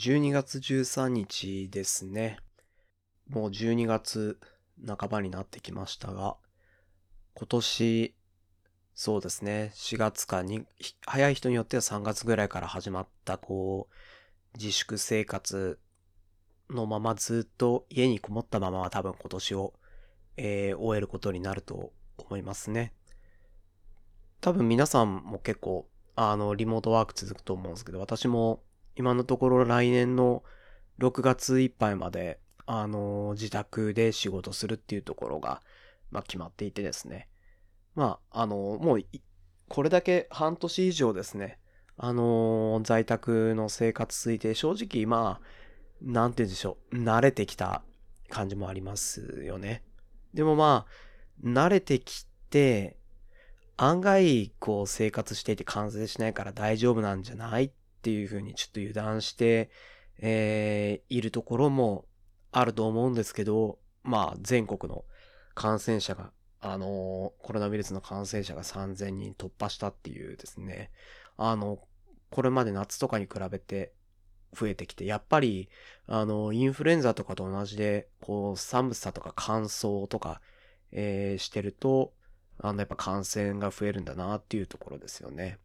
12月13日ですね。もう12月半ばになってきましたが、今年、そうですね、4月かに、早い人によっては3月ぐらいから始まった、こう、自粛生活のままずっと家にこもったままは多分今年を、えー、終えることになると思いますね。多分皆さんも結構、あの、リモートワーク続くと思うんですけど、私も今のところ来年の6月いっぱいまで、あの、自宅で仕事するっていうところが、まあ決まっていてですね。まあ、あの、もう、これだけ半年以上ですね、あの、在宅の生活ついて、正直、まあ、なんて言うんでしょう、慣れてきた感じもありますよね。でもまあ、慣れてきて、案外、こう、生活していて完成しないから大丈夫なんじゃないっていうふうにちょっと油断して、えー、いるところもあると思うんですけど、まあ、全国の感染者が、あのー、コロナウイルスの感染者が3000人突破したっていうですね、あの、これまで夏とかに比べて増えてきて、やっぱり、あの、インフルエンザとかと同じで、こう、寒さとか乾燥とか、えー、してると、あの、やっぱ感染が増えるんだなっていうところですよね。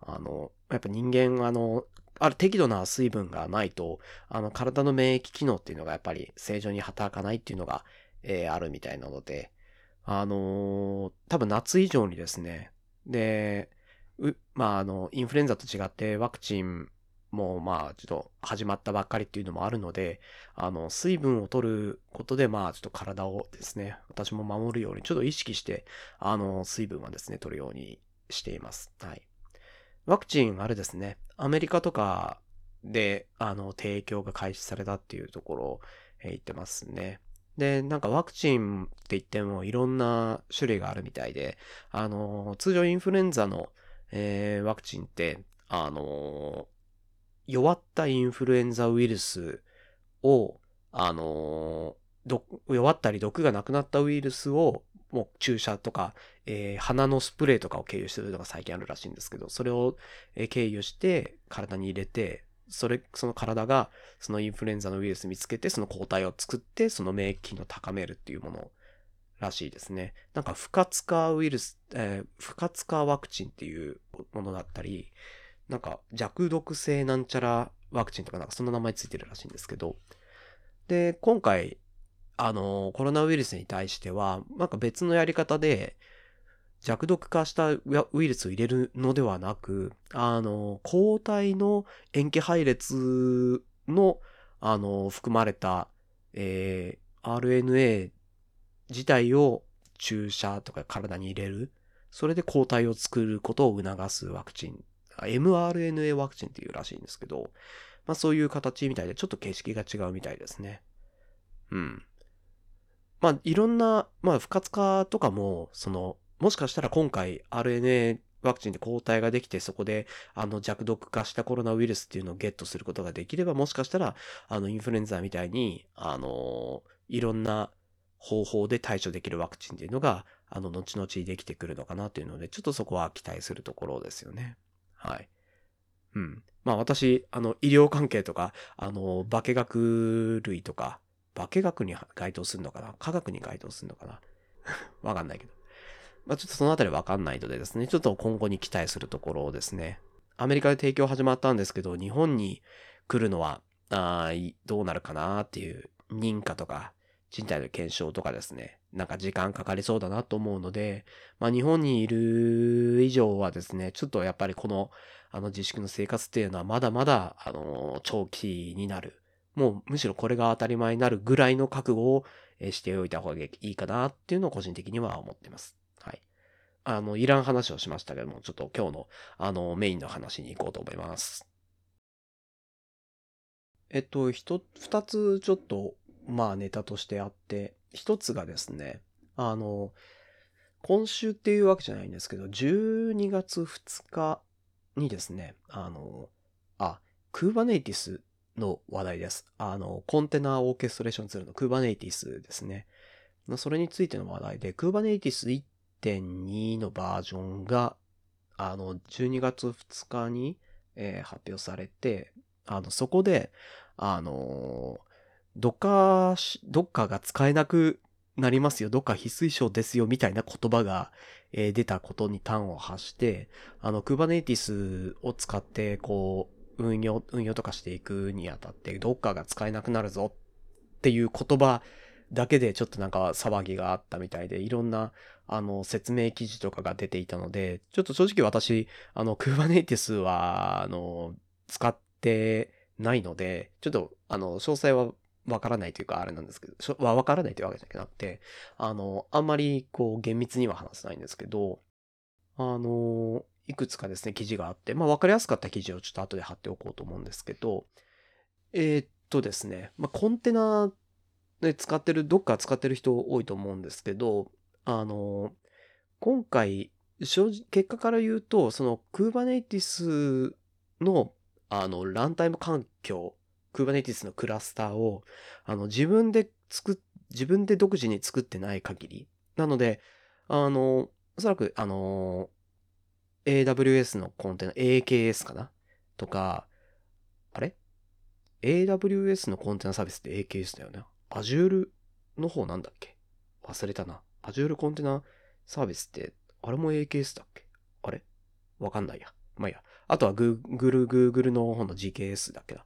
あの、やっぱ人間、あの、ある適度な水分がないと、あの、体の免疫機能っていうのがやっぱり正常に働かないっていうのが、えー、あるみたいなので、あのー、多分夏以上にですね、で、まあ、あの、インフルエンザと違ってワクチンもまあちょっと始まったばっかりっていうのもあるので、あの、水分を取ることでまあちょっと体をですね、私も守るようにちょっと意識して、あの、水分はですね、取るようにしています。はい。ワクチン、あれですね、アメリカとかで、あの、提供が開始されたっていうところを、言ってますね。で、なんかワクチンって言ってもいろんな種類があるみたいで、あの、通常インフルエンザの、えー、ワクチンって、あの、弱ったインフルエンザウイルスを、あの弱ったり毒がなくなったウイルスをもう注射とか、えー、鼻のスプレーとかを経由してるのが最近あるらしいんですけど、それを、経由して体に入れて、それ、その体がそのインフルエンザのウイルス見つけて、その抗体を作って、その免疫機能を高めるっていうものらしいですね。なんか不活化ウイルス、えー、不活化ワクチンっていうものだったり、なんか弱毒性なんちゃらワクチンとかなんかそんな名前ついてるらしいんですけど、で、今回、あの、コロナウイルスに対しては、なんか別のやり方で、弱毒化したウイルスを入れるのではなく、あの、抗体の塩基配列の、あの、含まれた、えー、RNA 自体を注射とか体に入れる。それで抗体を作ることを促すワクチン mRNA ワクチンっていうらしいんですけど、まあそういう形みたいでちょっと形式が違うみたいですね。うん。まあいろんな、まあ不活化とかも、その、もしかしたら今回 RNA ワクチンで抗体ができて、そこで、あの、弱毒化したコロナウイルスっていうのをゲットすることができれば、もしかしたら、あの、インフルエンザみたいに、あの、いろんな方法で対処できるワクチンっていうのが、あの、後々できてくるのかなというので、ちょっとそこは期待するところですよね。はい。うん。まあ私、あの、医療関係とか、あの、化学類とか、化学に該当するのかな？科学に該当するのかな？わかんないけど。まあちょっとそのあたりわかんないのでですね、ちょっと今後に期待するところをですね、アメリカで提供始まったんですけど、日本に来るのは、あどうなるかなっていう認可とか人体の検証とかですね、なんか時間かかりそうだなと思うので、まあ日本にいる以上はですね、ちょっとやっぱりこの、あの自粛の生活っていうのはまだまだ、あの、長期になる。もうむしろこれが当たり前になるぐらいの覚悟をしておいた方がいいかなっていうのを個人的には思ってます。はい。あの、いらん話をしましたけども、ちょっと今日の、あの、メインの話に行こうと思います。えっと、一、二つちょっとまあネタとしてあって、一つがですね、あの、今週っていうわけじゃないんですけど、12月2日にですね、あの、あ、クーバネイティスの話題です。あの、コンテナオーケストレーションツールのクーバネイティスですね。それについての話題で、クーバネイティス1.2のバージョンが、あの、12月2日に、えー、発表されて、あの、そこで、あの、どっか、どっかが使えなくなりますよ、どっか非推奨ですよ、みたいな言葉が、えー出たことに端を発して、あの、Kubernetes を使って、こう、運用、運用とかしていくにあたって、どっかが使えなくなるぞっていう言葉だけでちょっとなんか騒ぎがあったみたいで、いろんな、あの、説明記事とかが出ていたので、ちょっと正直私、あの、Kubernetes は、あの、使ってないので、ちょっと、あの、詳細はわからないというか、あれなんですけど、しょわわからないというわけじゃなくて、あの、あんまり、こう、厳密には話せないんですけど、あの、いくつかですね、記事があって、まあ、わかりやすかった記事をちょっと後で貼っておこうと思うんですけど、えーっとですね、まあ、コンテナで使ってる、どっか使ってる人多いと思うんですけど、あの、今回、正直、結果から言うと、その Kubernetes の、あの、ランタイム環境、Kubernetes のクラスターを、あの、自分で作、自分で独自に作ってない限り。なので、あの、おそらく、あの、AWS のコンテナ、AKS かな？とか、あれ ?AWS のコンテナサービスって AKS だよね。Azure の方なんだっけ？忘れたな。Azure コンテナサービスって、あれも AKS だっけ？あれ？わかんないや。まあいいや。あとは Google、Google の方の GKS だっけだ。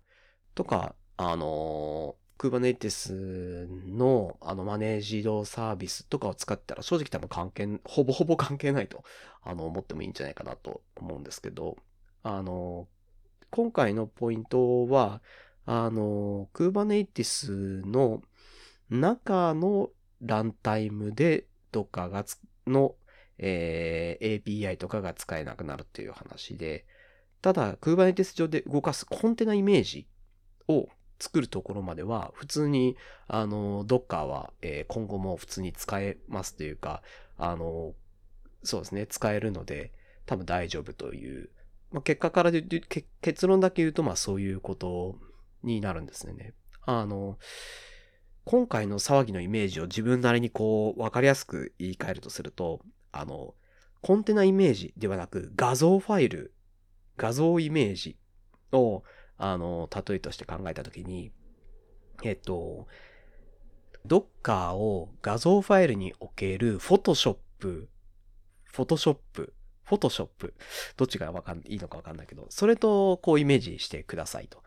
とか、あの Kubernetes のあのマネージドサービスとかを使ったら正直多分関係、ほぼほぼ関係ないとあの思ってもいいんじゃないかなと思うんですけど、あの今回のポイントは、あのー Kubernetes の中のランタイムでどっかがの、えー API とかが使えなくなるっていう話で、ただ Kubernetes 上で動かすコンテナイメージを作るところまでは、普通に、あの、Docker は、え今後も普通に使えますというか、あの、そうですね、使えるので、多分大丈夫という、まあ、結果からで結論だけ言うと、まあそういうことになるんですね。あの、今回の騒ぎのイメージを自分なりにこう、わかりやすく言い換えるとすると、あの、コンテナイメージではなく画像ファイル、画像イメージを、あの、例えとして考えたときに、えっと、Docker を画像ファイルに置ける Photoshop、Photoshop、Photoshop、どっちがわかん、いいのかわかんないけど、それとこうイメージしてくださいと。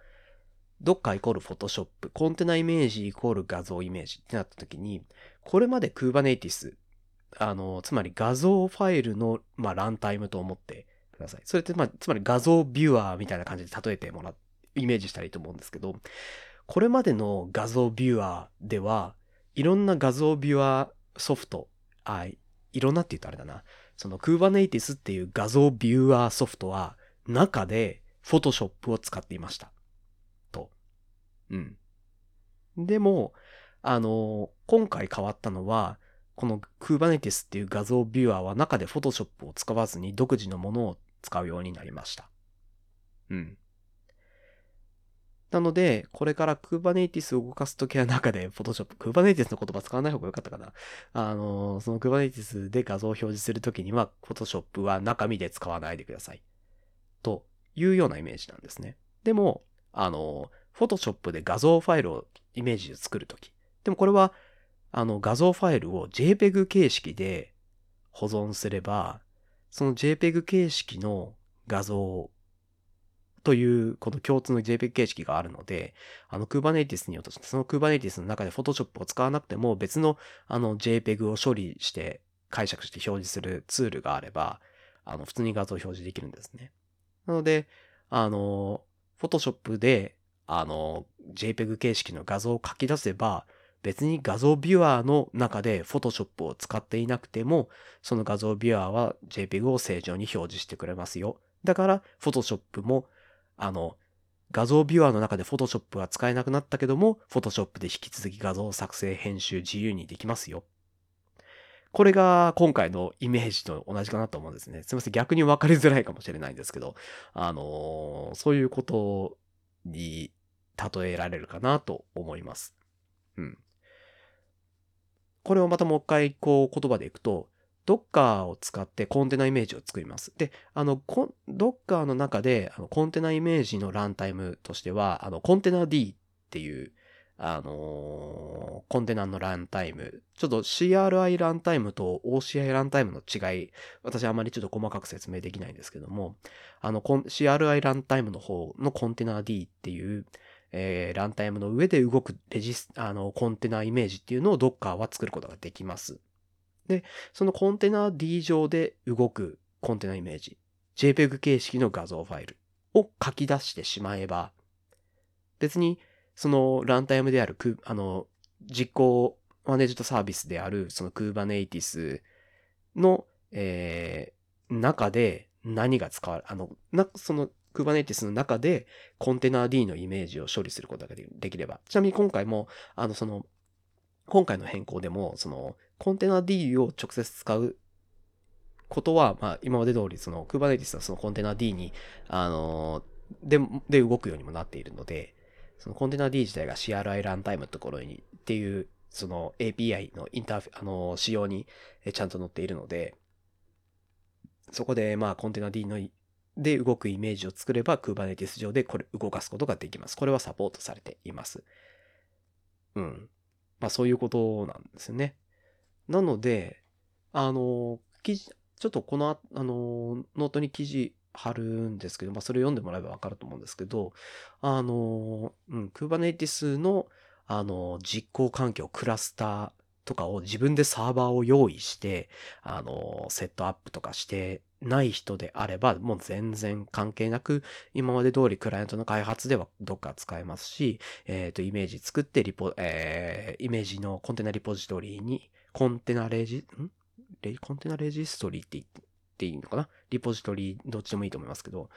Docker イコール Photoshop、コンテナイメージイコール画像イメージってなったときに、これまで Kubernetes、あの、つまり画像ファイルの、まあ、ランタイムと思ってください。それって、まあ、つまり画像ビューアーみたいな感じで例えてもらっイメージしたらいいと思うんですけど、これまでの画像ビューアーでは、いろんな画像ビューアーソフト、あ、いろんなって言うとあれだな。その Kubernetes っていう画像ビューアーソフトは、中で Photoshop を使っていました。と。うん。でも、あの、今回変わったのは、この Kubernetes っていう画像ビューアーは中で Photoshop を使わずに独自のものを使うようになりました。うん。なので、これから Kubernetes を動かすときは中で Photoshop、Kubernetes の言葉使わない方がよかったかな。あの、その Kubernetes で画像を表示するときには Photoshop は中身で使わないでください。というようなイメージなんですね。でも、あの、Photoshop で画像ファイルをイメージで作るとき。でもこれは、あの画像ファイルを JPEG 形式で保存すれば、その JPEG 形式の画像という、この共通の JPEG 形式があるので、あの Kubernetes によって、その Kubernetes の中で Photoshop を使わなくても別のあの JPEG を処理して解釈して表示するツールがあれば、あの普通に画像を表示できるんですね。なので、あの、Photoshop で、あの、JPEG 形式の画像を書き出せば、別に画像ビュアーの中で Photoshop を使っていなくても、その画像ビュアーは JPEG を正常に表示してくれますよ。だから、Photoshop も、あの、画像ビューアーの中で Photoshop が使えなくなったけども、Photoshop で引き続き画像作成、編集自由にできますよ。これが今回のイメージと同じかなと思うんですね。すみません。逆に分かりづらいかもしれないんですけど、あのーそういうことに例えられるかなと思います。うん。これをまたもう一回こう言葉でいくと、Docker を使ってコンテナイメージを作ります。で、あの、Docker の中であのコンテナイメージのランタイムとしては、あの、コンテナ D っていう、あのー、コンテナのランタイム。ちょっと CRI ランタイムと OCI ランタイムの違い、私あまりちょっと細かく説明できないんですけども、あの、CRI ランタイムの方のコンテナ D っていう、えー、ランタイムの上で動くレジス、あの、コンテナイメージっていうのを Docker は作ることができます。で、そのコンテナ D 上で動くコンテナイメージ、JPEG 形式の画像ファイルを書き出してしまえば、別にそのランタイムであるあの、実行マネージドサービスであるその Kubernetes の、えー、中で何が使われ、あの、な、その Kubernetes の中でコンテナ D のイメージを処理することができれば。ちなみに今回も、あの、その、今回の変更でも、その、コンテナ D を直接使うことは、まあ、今まで通り、その、Kubernetes のそのコンテナ D に、あの、で、で動くようにもなっているので、そのコンテナ D 自体が CRI ランタイムのところにっていう、その API のインターフェあの、仕様にちゃんと載っているので、そこでまあコンテナ D ので動くイメージを作れば Kubernetes 上でこれ動かすことができます。これはサポートされています。うん。まあそういうことなんですよね。なので、あの、記事、ちょっとこの、あの、ノートに記事貼るんですけど、まあそれ読んでもらえばわかると思うんですけど、あの、うん、Kubernetes の、あの、実行環境、クラスターとかを自分でサーバーを用意して、あの、セットアップとかしてない人であれば、もう全然関係なく、今まで通りクライアントの開発ではどっか使えますし、えっ、ー、と、イメージ作ってリポ、えー、イメージのコンテナリポジトリに、コンテナレジ、ん？レコンテナレジストリーって言っていいのかな？リポジトリどっちでもいいと思いますけど、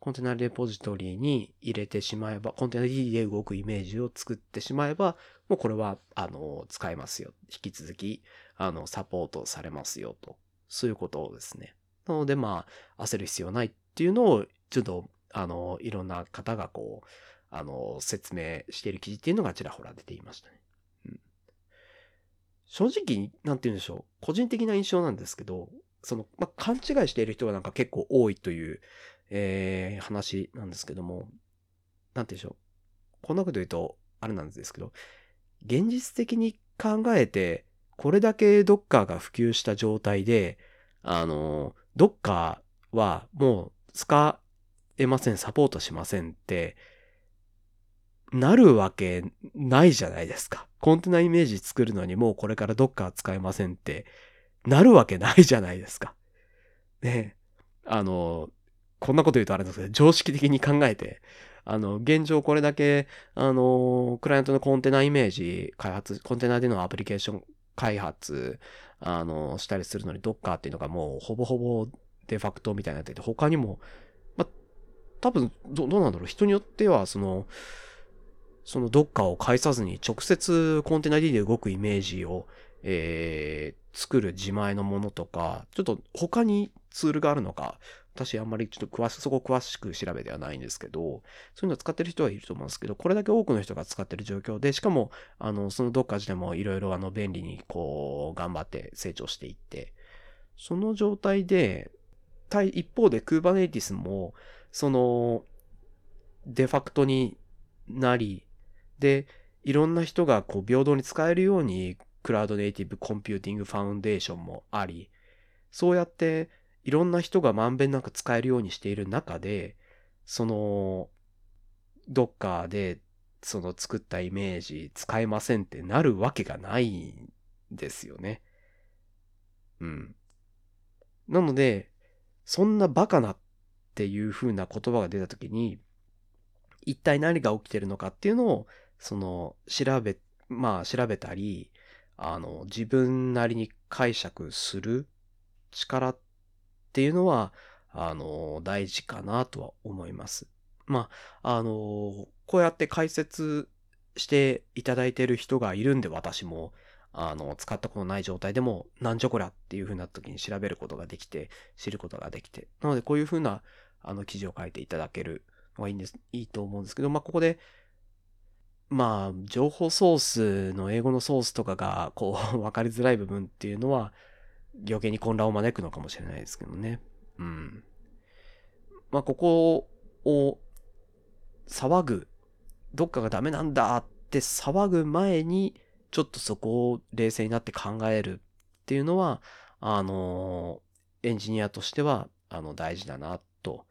コンテナレポジトリに入れてしまえば、コンテナ D で動くイメージを作ってしまえば、もうこれは、あの、使えますよ。引き続き、あの、サポートされますよと。そういうことですね。なので、まあ、焦る必要ないっていうのを、ちょっと、あの、いろんな方がこう、あの、説明している記事っていうのがちらほら出ていましたね。正直、なんて言うんでしょう。個人的な印象なんですけど、その、まあ、勘違いしている人がなんか結構多いという、えー、話なんですけども、なんて言うんでしょう。こんなこと言うと、あれなんですけど、現実的に考えて、これだけドッカーが普及した状態で、あの、ドッカーはもう使えません、サポートしませんって、なるわけないじゃないですか。コンテナイメージ作るのにもうこれからドッカー使えませんって、なるわけないじゃないですか。ねあの、こんなこと言うとあれですけど、常識的に考えて、あの、現状これだけ、あの、クライアントのコンテナイメージ開発、コンテナでのアプリケーション開発、あの、したりするのに Docker っていうのがもうほぼほぼデファクトみたいになってて、他にも、ま、多分ど、どうなんだろう、人によっては、その、その Docker を介さずに直接コンテナ D で動くイメージを、えー、作る自前のものとか、ちょっと他にツールがあるのか、私あんまりちょっと詳し、そこ詳しく調べではないんですけど、そういうのを使ってる人はいると思うんですけど、これだけ多くの人が使ってる状況で、しかも、あの、その Docker 自体でもいろいろあの、便利にこう、頑張って成長していって、その状態で、一方で Kubernetes も、その、デファクトになり、で、いろんな人がこう平等に使えるように Cloud Native Computing Foundation もあり、そうやっていろんな人がまんべんなく使えるようにしている中で、その、どっかでその作ったイメージ使えませんってなるわけがないんですよね。うん。なので、そんなバカなっていう風な言葉が出た時に、一体何が起きてるのかっていうのを、その、調べ、まあ調べたり、あの、自分なりに解釈する力っていうのは、あの、大事かなとは思います。まあ、あの、こうやって解説していただいている人がいるんで、私も、あの、使ったことない状態でも、なんじゃこりゃっていう風な時に調べることができて、知ることができて。なので、こういう風な、あの、記事を書いていただけるのがいいんです、いいと思うんですけど、まあ、ここで、まあ、情報ソースの英語のソースとかが、こう、わかりづらい部分っていうのは、余計に混乱を招くのかもしれないですけどね。うん。まあ、ここを騒ぐ、どっかがダメなんだって騒ぐ前に、ちょっとそこを冷静になって考えるっていうのは、あのエンジニアとしては、あの、大事だな、と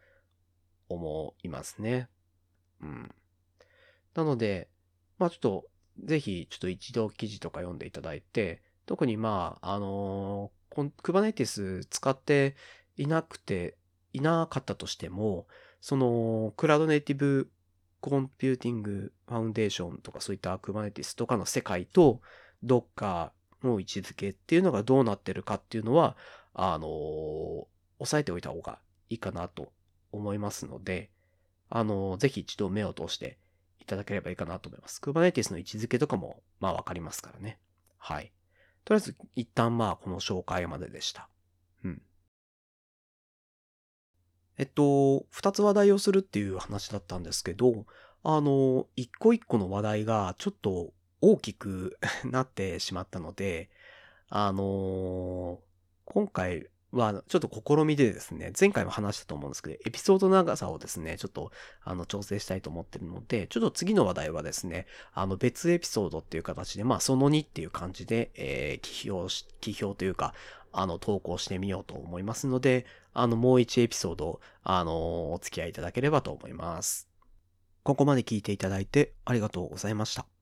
思いますね。うん。なので、まあちょっと、ぜひ、ちょっと一度記事とか読んでいただいて、特にまあ、あのー、Kubernetes 使っていなくて、いなかったとしても、その、 Cloud Native Computing Foundation とかそういった Kubernetes とかの世界と Docker の位置づけっていうのがどうなってるかっていうのは、あのー、押さえておいた方がいいかなと思いますので、あのー、ぜひ一度目を通してただければいいかなと思います。Kubernetes の位置づけとかも、まあわかりますからね。はい。とりあえず、一旦まあこの紹介まででした。うん。えっと、二つ話題をするっていう話だったんですけど、あの、一個一個の話題がちょっと大きく なってしまったので、あの今回はちょっと試みでですね、前回も話したと思うんですけど、エピソード長さをですね、ちょっとあの調整したいと思ってるので、ちょっと次の話題はですね、あの別エピソードっていう形で、まあその2っていう感じで、えー、起評し、起評というか、あの投稿してみようと思いますので、あのもう1エピソード、あのお付き合いいただければと思います。ここまで聞いていただいてありがとうございました。